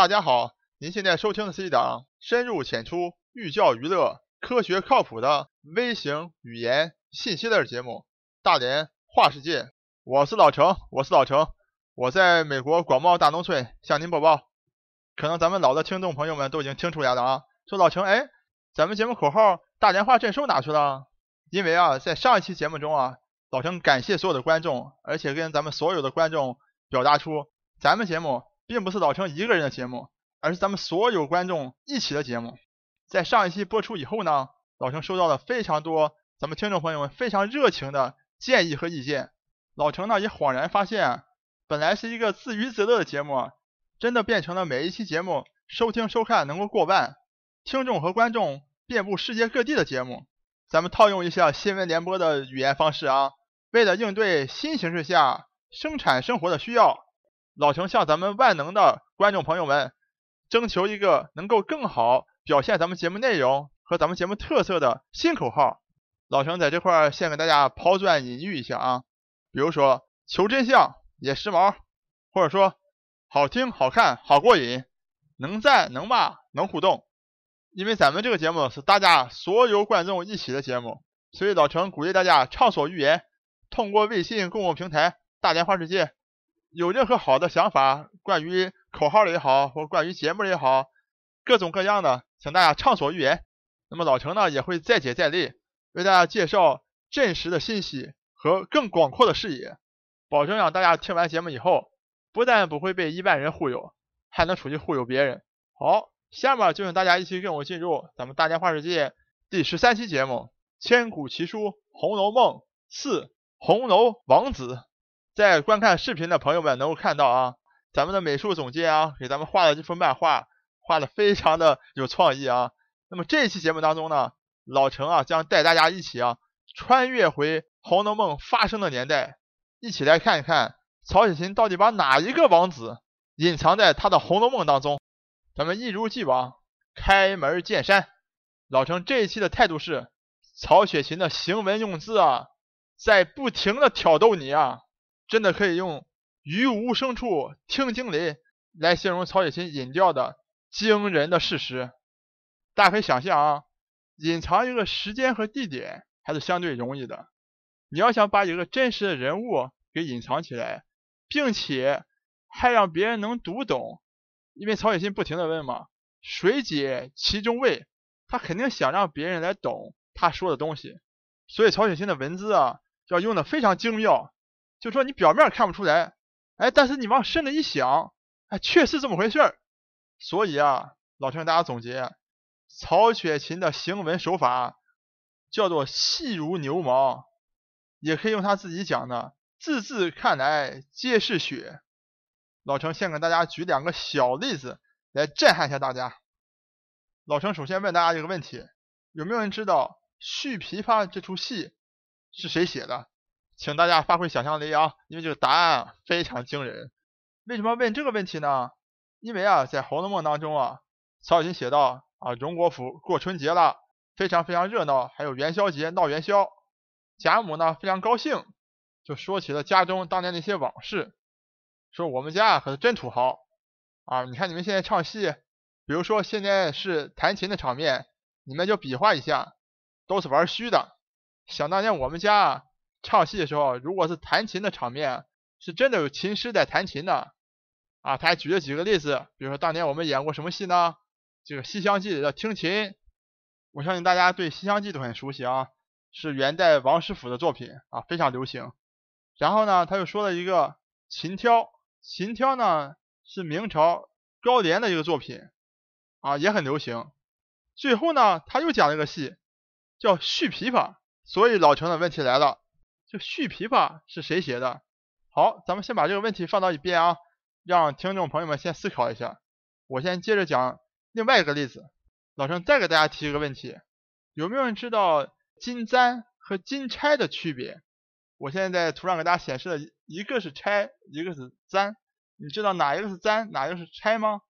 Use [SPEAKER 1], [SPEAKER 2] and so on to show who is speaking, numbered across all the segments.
[SPEAKER 1] 大家好，您现在收听的是一档深入浅出、寓教于乐、科学靠谱的微型语言信息类节目《大连话世界》。我是老程，我是老程，我在美国广袤大农村向您播报。可能咱们老的听众朋友们都已经听出来了啊，说老程，哎，咱们节目口号“大连话镇守”哪去了？因为啊，在上一期节目中啊，老程感谢所有的观众，而且跟咱们所有的观众表达出，咱们节目。并不是老程一个人的节目，而是咱们所有观众一起的节目。在上一期播出以后呢，老程收到了非常多咱们听众朋友们非常热情的建议和意见。老程呢也恍然发现，本来是一个自娱自乐的节目，真的变成了每一期节目收听收看能够过万，听众和观众遍布世界各地的节目。咱们套用一下新闻联播的语言方式啊，为了应对新形势下生产生活的需要。老程向咱们万能的观众朋友们征求一个能够更好表现咱们节目内容和咱们节目特色的新口号。老程在这块儿先给大家抛砖引玉一下啊，比如说求真相也时髦，或者说好听好看好过瘾，能赞能骂能互动。因为咱们这个节目是大家所有观众一起的节目，所以老程鼓励大家畅所欲言，通过微信公共平台“大连话世界”。有任何好的想法，关于口号的也好，或关于节目的也好，各种各样的，请大家畅所欲言。那么老程呢，也会再接再厉，为大家介绍真实的信息和更广阔的视野，保证让大家听完节目以后，不但不会被一般人忽悠，还能出去忽悠别人。好，下面就请大家一起跟我进入咱们大连话世界第十三期节目《千古奇书·红楼梦》四红楼王子。在观看视频的朋友们能够看到啊，咱们的美术总监啊给咱们画的这幅漫画，画的非常的有创意啊。那么这一期节目当中呢，老程啊将带大家一起啊穿越回《红楼梦》发生的年代，一起来看一看曹雪芹到底把哪一个王子隐藏在他的《红楼梦》当中。咱们一如既往开门见山，老程这一期的态度是：曹雪芹的行文用字啊，在不停的挑逗你啊。真的可以用“于无声处听惊雷”来形容曹雪芹隐掉的惊人的事实。大家可以想象啊，隐藏一个时间和地点还是相对容易的。你要想把一个真实的人物给隐藏起来，并且还让别人能读懂，因为曹雪芹不停的问嘛，“谁解其中味”，他肯定想让别人来懂他说的东西。所以曹雪芹的文字啊，要用的非常精妙。就说你表面看不出来，哎，但是你往深了一想，哎，确实这么回事儿。所以啊，老陈给大家总结，曹雪芹的行文手法叫做细如牛毛，也可以用他自己讲的字字看来皆是血。老陈先给大家举两个小例子来震撼一下大家。老陈首先问大家一个问题：有没有人知道《续琵琶》这出戏是谁写的？请大家发挥想象力啊，因为这个答案非常惊人。为什么问这个问题呢？因为啊，在《红楼梦》当中啊，曹雪芹写道啊，荣国府过春节了，非常非常热闹，还有元宵节闹元宵。贾母呢非常高兴，就说起了家中当年那些往事，说我们家可是真土豪啊！你看你们现在唱戏，比如说现在是弹琴的场面，你们就比划一下，都是玩虚的。想当年我们家。唱戏的时候，如果是弹琴的场面，是真的有琴师在弹琴的啊。他还举了几个例子，比如说当年我们演过什么戏呢？这个《西厢记》里的听琴，我相信大家对《西厢记》都很熟悉啊，是元代王实甫的作品啊，非常流行。然后呢，他又说了一个琴挑，琴挑呢是明朝高廉的一个作品啊，也很流行。最后呢，他又讲了一个戏，叫《续琵琶》。所以老程的问题来了。这续琵琶是谁写的？好，咱们先把这个问题放到一边啊，让听众朋友们先思考一下。我先接着讲另外一个例子。老陈再给大家提一个问题：有没有人知道金簪和金钗的区别？我现在在图上给大家显示的一个是钗，一个是簪。你知道哪一个是簪，哪一个是钗吗？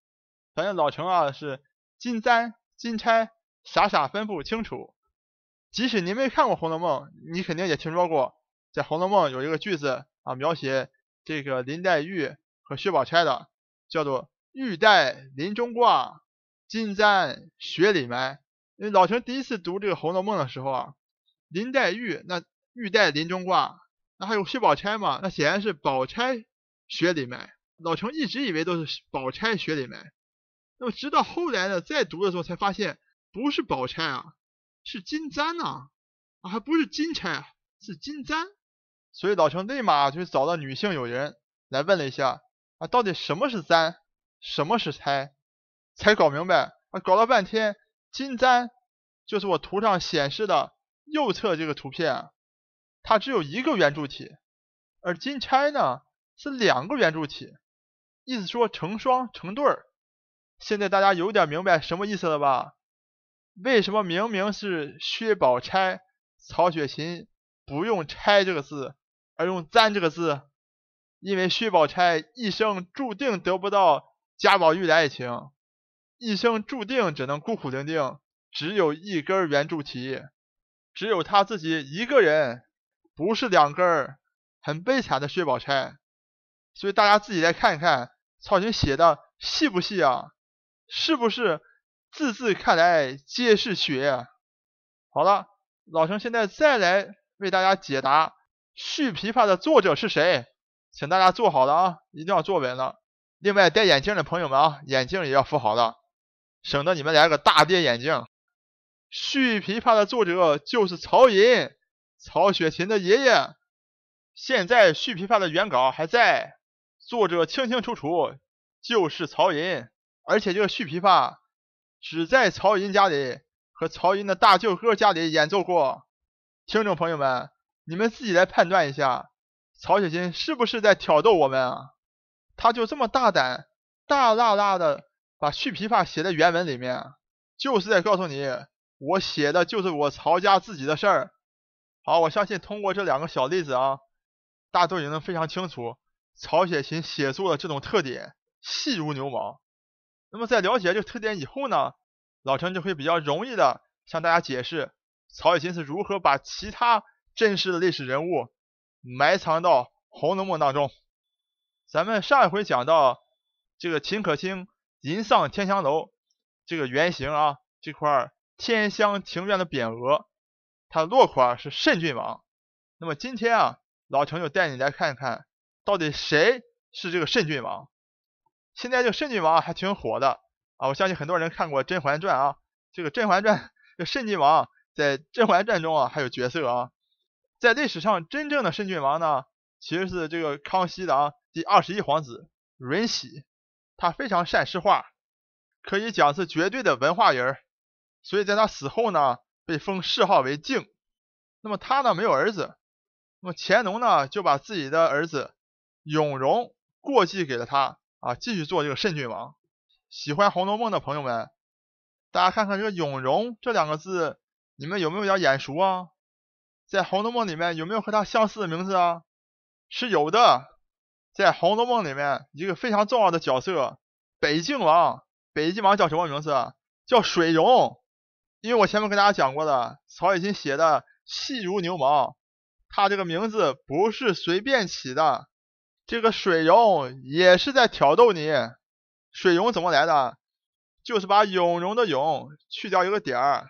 [SPEAKER 1] 反正老陈啊是金簪、金钗，傻傻分不清楚。即使您没看过《红楼梦》，你肯定也听说过。在《红楼梦》有一个句子啊，描写这个林黛玉和薛宝钗的，叫做玉带林中挂，金簪雪里埋。因为老陈第一次读这个《红楼梦》的时候啊，林黛玉那玉带林中挂，那还有薛宝钗嘛，那显然是宝钗雪里埋。老陈一直以为都是宝钗雪里埋，那么直到后来呢，再读的时候才发现不是宝钗啊，是金簪呐，啊还不是金钗啊，是金簪。所以老程立马就找到女性友人来问了一下啊，到底什么是簪，什么是钗，才搞明白啊，搞了半天。金簪就是我图上显示的右侧这个图片，它只有一个圆柱体，而金钗呢是两个圆柱体，意思说成双成对儿。现在大家有点明白什么意思了吧？为什么明明是薛宝钗，曹雪芹不用“钗”这个字，而用“簪”这个字？因为薛宝钗一生注定得不到贾宝玉的爱情。一生注定只能孤苦伶仃，只有一根圆柱体，只有他自己一个人，不是两根，很悲惨的薛宝钗。所以大家自己来看一看，曹雪芹写的细不细啊？是不是字字看来皆是血？好了，老陈现在再来为大家解答《续琵琶》的作者是谁，请大家坐好了啊，一定要坐稳了。另外戴眼镜的朋友们啊，眼镜也要扶好了。省得你们来个大跌眼镜。续琵琶的作者就是曹寅，曹雪芹的爷爷。现在续琵琶的原稿还在，作者清清楚楚就是曹寅。而且这个续琵琶只在曹寅家里和曹寅的大舅哥家里演奏过。听众朋友们，你们自己来判断一下，曹雪芹是不是在挑逗我们啊？他就这么大胆，大大大的。把续琵琶写在原文里面，就是在告诉你，我写的就是我曹家自己的事儿。好，我相信通过这两个小例子啊，大家都已经能非常清楚曹雪芹写作的这种特点，细如牛毛。那么在了解这个特点以后呢，老陈就会比较容易的向大家解释曹雪芹是如何把其他真实的历史人物埋藏到《红楼梦》当中。咱们上一回讲到这个秦可卿。吟丧天香楼这个原型啊，这块天香庭院的匾额，它的落款是慎郡王。那么今天啊，老程就带你来看看，到底谁是这个慎郡王？现在这个慎郡王还挺火的啊，我相信很多人看过《甄嬛传》啊，这个《甄嬛传》这慎郡王在《甄嬛传》中啊还有角色啊。在历史上真正的慎郡王呢，其实是这个康熙的啊第二十一皇子允禧。他非常善诗画，可以讲是绝对的文化人，所以在他死后呢，被封谥号为敬。那么他呢没有儿子，那么乾隆呢就把自己的儿子永荣过继给了他啊，继续做这个慎郡王。喜欢《红楼梦》的朋友们，大家看看这个永荣这两个字，你们有没有点眼熟啊？在《红楼梦》里面有没有和他相似的名字啊？是有的。在《红楼梦》里面，一个非常重要的角色，北静王。北静王叫什么名字？叫水溶。因为我前面跟大家讲过的，曹雪芹写的细如牛毛，他这个名字不是随便起的。这个水溶也是在挑逗你。水溶怎么来的？就是把永荣的永去掉一个点儿，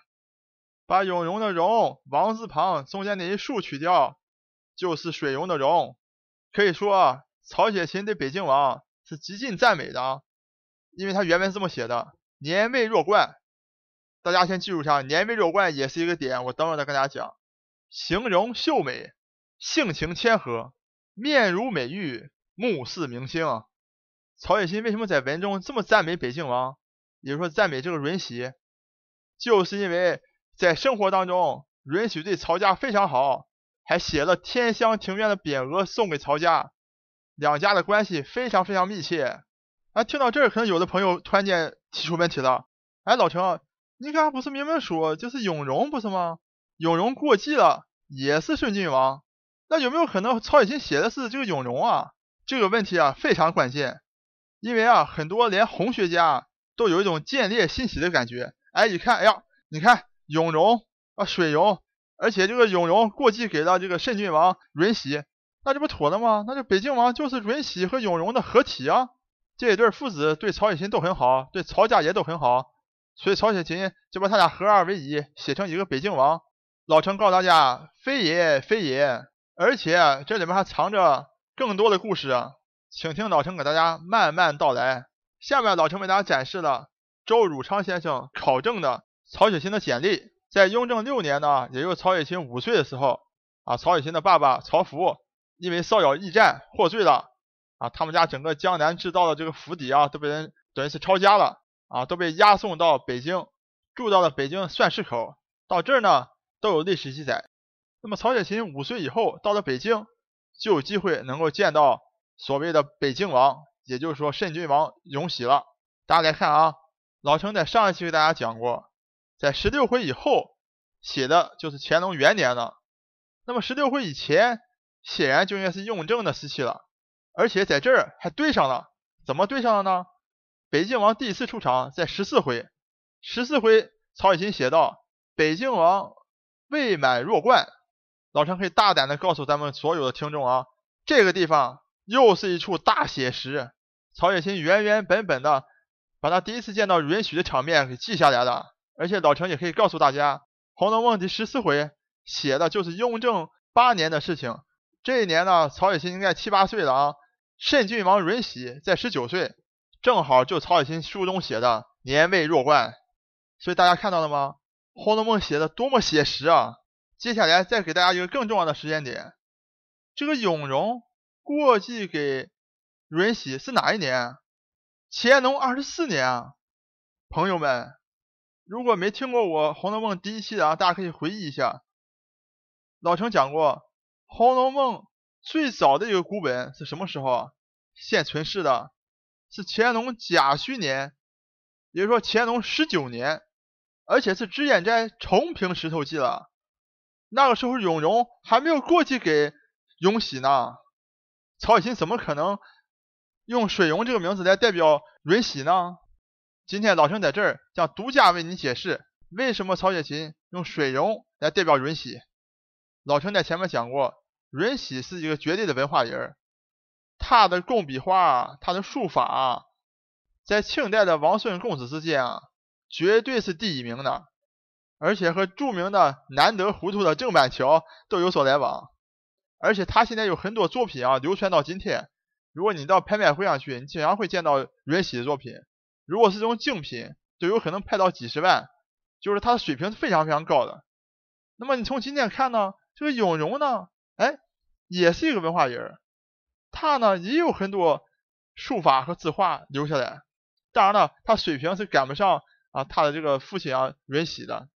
[SPEAKER 1] 把永荣的荣王字旁中间那一竖去掉，就是水溶的溶。可以说。曹雪芹对北静王是极尽赞美的啊，因为他原文是这么写的：年未若冠，大家先记住一下，年未若冠也是一个点，我等会再跟大家讲。形容秀美，性情谦和，面如美玉，目似明星。曹雪芹为什么在文中这么赞美北静王，也就是说赞美这个润喜，就是因为在生活当中，允许对曹家非常好，还写了天香庭院的匾额送给曹家。两家的关系非常非常密切。哎，听到这儿，可能有的朋友突然间提出问题了。哎，老程，你刚刚不是明明说就是永荣不是吗？永荣过继了，也是顺郡王。那有没有可能曹雪芹写的是这个永荣啊？这个问题啊非常关键，因为啊很多连红学家都有一种见猎欣喜的感觉。哎，一看，哎呀，你看永荣啊水荣，而且这个永荣过继给了这个慎郡王允喜。那这不妥了吗？那这北静王就是允喜和永荣的合体啊，这一对父子对曹雪芹都很好，对曹家也都很好，所以曹雪芹就把他俩合二为一，写成一个北静王。老程告诉大家，非也非也，而且这里面还藏着更多的故事，请听老程给大家慢慢道来。下面老程为大家展示了周汝昌先生考证的曹雪芹的简历。在雍正六年呢，也就是曹雪芹五岁的时候，啊，曹雪芹的爸爸曹福因为骚扰驿站获罪了，啊，他们家整个江南制造的这个府邸啊，都被人等于是抄家了，啊，都被押送到北京，住到了北京算市口。到这儿呢，都有历史记载。那么曹雪芹五岁以后到了北京，就有机会能够见到所谓的北京王，也就是说慎郡王永禧了。大家来看啊，老程在上一期给大家讲过。在十六回以后写的就是乾隆元年了，那么十六回以前显然就应该是雍正的时期了，而且在这儿还对上了，怎么对上了呢？北静王第一次出场在十四回，十四回曹雪芹写道：“北静王未满弱冠。”老陈可以大胆的告诉咱们所有的听众啊，这个地方又是一处大写实，曹雪芹原原本本的把他第一次见到允许的场面给记下来了。而且老陈也可以告诉大家，《红楼梦》第十四回写的就是雍正八年的事情。这一年呢，曹雪芹应该七八岁了啊。慎郡王允禧在十九岁，正好就曹雪芹书中写的年未弱冠。所以大家看到了吗？《红楼梦》写的多么写实啊！接下来再给大家一个更重要的时间点，这个永荣过继给允禧是哪一年？乾隆二十四年啊，朋友们。如果没听过我《红楼梦》第一期的啊，大家可以回忆一下。老程讲过，《红楼梦》最早的一个古本是什么时候啊？现存世的，是乾隆甲戌年，也就是说乾隆十九年，而且是脂砚斋重评石头记了。那个时候永荣还没有过继给永禧呢，曹雪芹怎么可能用水溶这个名字来代表允禧呢？今天老陈在这儿将独家为你解释，为什么曹雪芹用水溶来代表允禧。老陈在前面讲过，允禧是一个绝对的文化人，他的工笔画，他的书法，在清代的王孙公子之间啊，绝对是第一名的，而且和著名的难得糊涂的郑板桥都有所来往。而且他现在有很多作品啊，流传到今天，如果你到拍卖会上去，你经常会见到允禧的作品。如果是这种精品，就有可能拍到几十万，就是它的水平是非常非常高的。那么你从今天看呢，这个永荣呢，哎，也是一个文化人，他呢也有很多书法和字画留下来。当然了，他水平是赶不上啊他的这个父亲啊允禧的。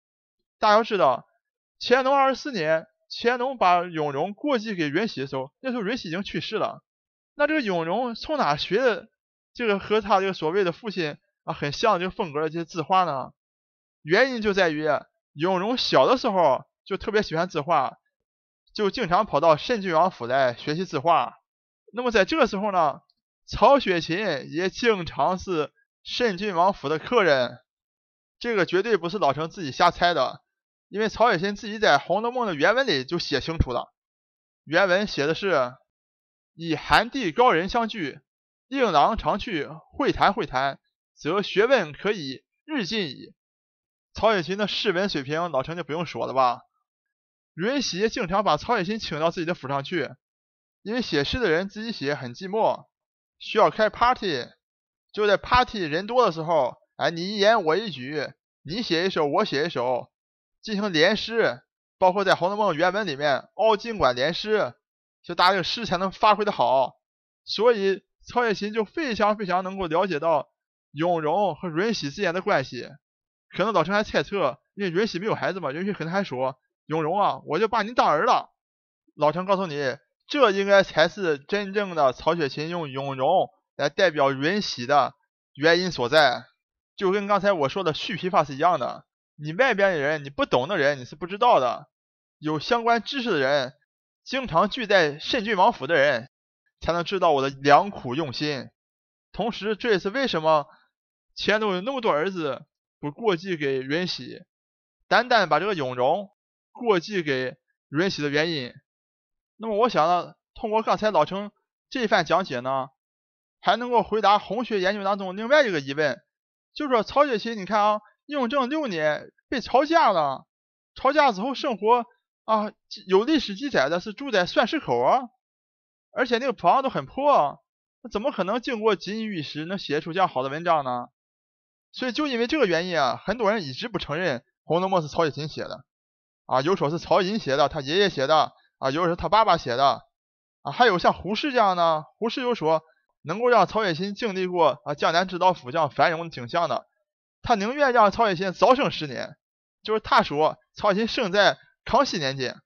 [SPEAKER 1] 大家要知道，乾隆二十四年，乾隆把永荣过继给允禧的时候，那时候允禧已经去世了。那这个永荣从哪学的这个和他这个所谓的父亲？啊，很像这个风格的这些字画呢，原因就在于永荣小的时候就特别喜欢字画，就经常跑到慎郡王府来学习字画。那么在这个时候呢，曹雪芹也经常是慎郡王府的客人。这个绝对不是老程自己瞎猜的，因为曹雪芹自己在《红楼梦》的原文里就写清楚了。原文写的是：以寒地高人相聚，令郎常去会谈会谈。则学问可以日进矣。曹雪芹的诗文水平，老陈就不用说了吧。允许经常把曹雪芹请到自己的府上去，因为写诗的人自己写很寂寞，需要开 party。就在 party 人多的时候，哎，你一言我一举，你写一首我写一首，进行联诗。包括在《红楼梦》原文里面，凹金管联诗，就大家这诗才能发挥的好。所以曹雪芹就非常非常能够了解到。永荣和允禧之间的关系，可能老陈还猜测，因为允禧没有孩子嘛，允禧可能还说永荣啊，我就把你当儿了。老陈告诉你，这应该才是真正的曹雪芹用永荣来代表允禧的原因所在，就跟刚才我说的续皮法是一样的。你外边的人，你不懂的人，你是不知道的。有相关知识的人，经常聚在慎郡王府的人，才能知道我的良苦用心。同时，这也是为什么。乾隆有那么多儿子，不过继给允禧，单单把这个永荣过继给允禧的原因。那么我想呢，通过刚才老程这一番讲解呢，还能够回答红学研究当中另外一个疑问，就说曹雪芹，你看啊，雍正六年被抄家了，抄家之后生活啊，有历史记载的是住在算石口啊，而且那个房子都很破，那怎么可能经过锦衣玉食能写出这样好的文章呢？所以就因为这个原因啊，很多人一直不承认《红楼梦》是曹雪芹写的，啊，有说是曹寅写的，他爷爷写的，啊，有说他爸爸写的，啊，还有像胡适这样呢，胡适有说。能够让曹雪芹经历过啊江南知道府这样繁荣的景象的，他宁愿让曹雪芹早生十年。就是他说曹雪芹生在康熙年间，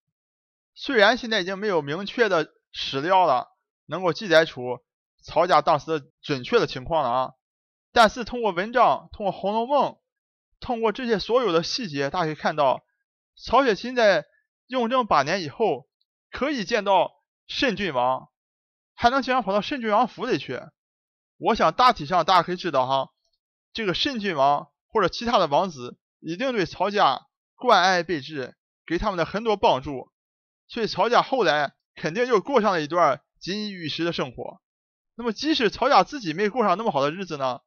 [SPEAKER 1] 虽然现在已经没有明确的史料了，能够记载出曹家当时的准确的情况了啊，但是通过文章，通过《红楼梦》，通过这些所有的细节，大家可以看到，曹雪芹在雍正八年以后可以见到慎郡王。还能经常跑到慎郡王府里去，我想大体上大家可以知道哈，这个慎郡王或者其他的王子一定对曹家关爱备至，给他们的很多帮助，所以曹家后来肯定又过上了一段锦衣玉食的生活。那么即使曹家自己没过上那么好的日子呢，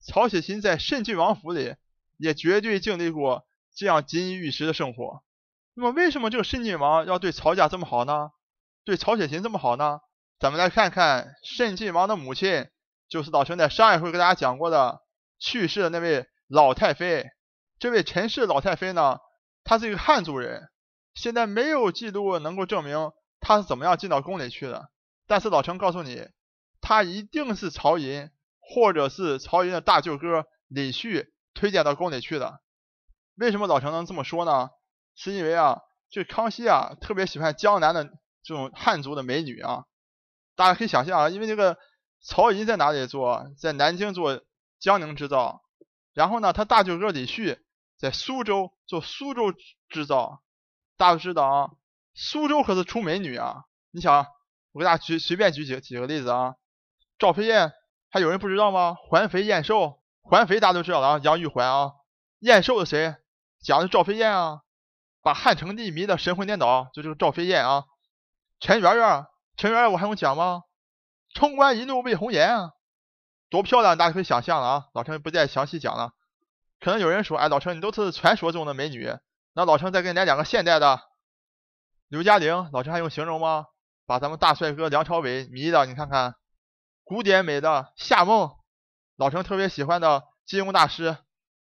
[SPEAKER 1] 曹雪芹在慎郡王府里也绝对经历过这样锦衣玉食的生活。那么为什么这个慎郡王要对曹家这么好呢？对曹雪芹这么好呢？咱们来看看慎郡王的母亲，就是老陈在上一回给大家讲过的去世的那位老太妃。这位陈氏老太妃呢，她是一个汉族人，现在没有记录能够证明他是怎么样进到宫里去的。但是老陈告诉你，他一定是曹寅或者是曹寅的大舅哥李旭推荐到宫里去的。为什么老陈能这么说呢？是因为啊，这康熙啊特别喜欢江南的这种汉族的美女啊。大家可以想象啊，因为这个曹寅在哪里做？在南京做江宁织造，然后呢，他大舅哥李旭在苏州做苏州织造。大家知道啊，苏州可是出美女啊！你想，我给大家举随便举几个几个例子啊。赵飞燕，还有人不知道吗？环肥燕瘦，环肥大家都知道了啊，杨玉环啊。燕瘦是谁？讲的是赵飞燕啊，把汉成帝迷得神魂颠倒，就这个赵飞燕啊。陈圆圆。陈圆圆我还用讲吗？冲冠一怒为红颜啊，多漂亮！大家可以想象了啊，老陈不再详细讲了。可能有人说，哎，老陈你都是传说中的美女，那老陈再给你来两个现代的。刘嘉玲，老陈还用形容吗？把咱们大帅哥梁朝伟迷的，你看看，古典美的夏梦，老陈特别喜欢的金庸大师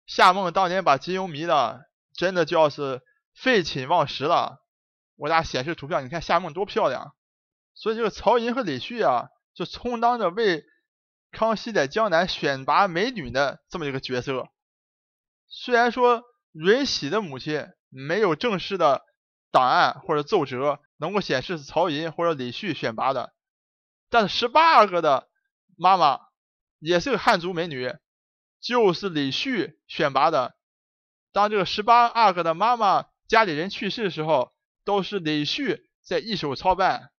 [SPEAKER 1] 夏梦，当年把金庸迷的，真的叫是废寝忘食了。我俩显示图片，你看夏梦多漂亮。所以这个曹寅和李旭啊，就充当着为康熙在江南选拔美女的这么一个角色。虽然说允禧的母亲没有正式的档案或者奏折能够显示是曹寅或者李旭选拔的，但是十八阿哥的妈妈也是个汉族美女，就是李旭选拔的。当这个十八阿哥的妈妈家里人去世的时候，都是李旭在一手操办。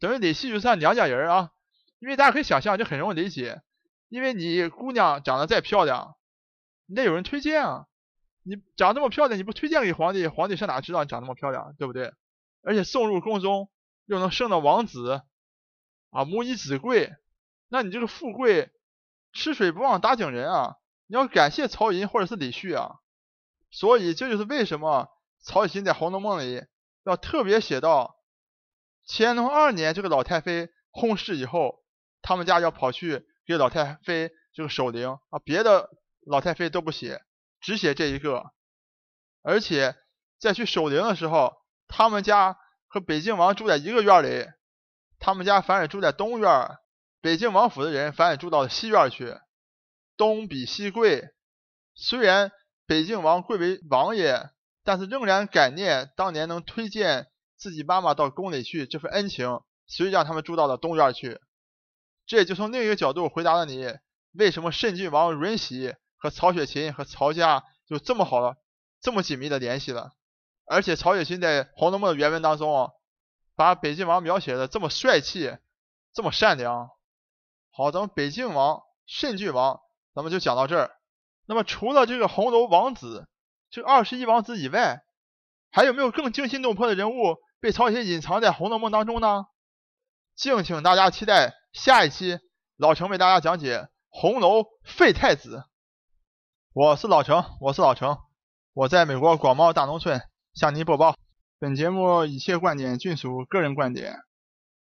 [SPEAKER 1] 等于李旭就是他娘家人啊，因为大家可以想象，就很容易理解。因为你姑娘长得再漂亮，你得有人推荐啊。你长这么漂亮，你不推荐给皇帝，皇帝上哪知道你长那么漂亮，对不对？而且送入宫中又能生到王子啊，母以子贵，那你这个富贵吃水不忘打井人啊！你要感谢曹寅或者是李旭啊。所以这就是为什么曹雪芹在《红楼梦》里要特别写到。乾隆二年，这个老太妃薨逝以后，他们家要跑去给老太妃这个守灵啊，别的老太妃都不写，只写这一个。而且在去守灵的时候，他们家和北静王住在一个院里，他们家反而住在东院，北静王府的人反而住到了西院去。东比西贵，虽然北静王贵为王爷，但是仍然感念当年能推荐。自己妈妈到宫里去，这份恩情，所以让他们住到了东院去。这也就从另一个角度回答了你，为什么慎郡王允许和曹雪芹和曹家就这么好了，这么紧密的联系了。而且曹雪芹在《红楼梦》的原文当中啊，把北静王描写的这么帅气，这么善良。好，咱们北静王、慎郡王，咱们就讲到这儿。那么除了这个红楼王子，这二十一王子以外，还有没有更惊心动魄的人物？被曹雪芹隐藏在《红楼梦》当中呢，敬请大家期待下一期老程为大家讲解红楼废太子。我是老程，我是老程，我在美国广袤大农村向您播报。本节目一切观点均属个人观点，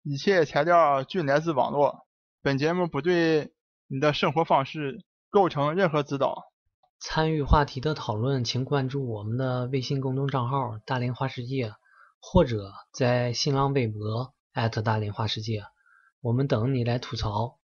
[SPEAKER 1] 一切材料均来自网络。本节目不对你的生活方式构成任何指导。
[SPEAKER 2] 参与话题的讨论，请关注我们的微信公众账号“大连花世界”，或者在新浪微博大连花世界，我们等你来吐槽。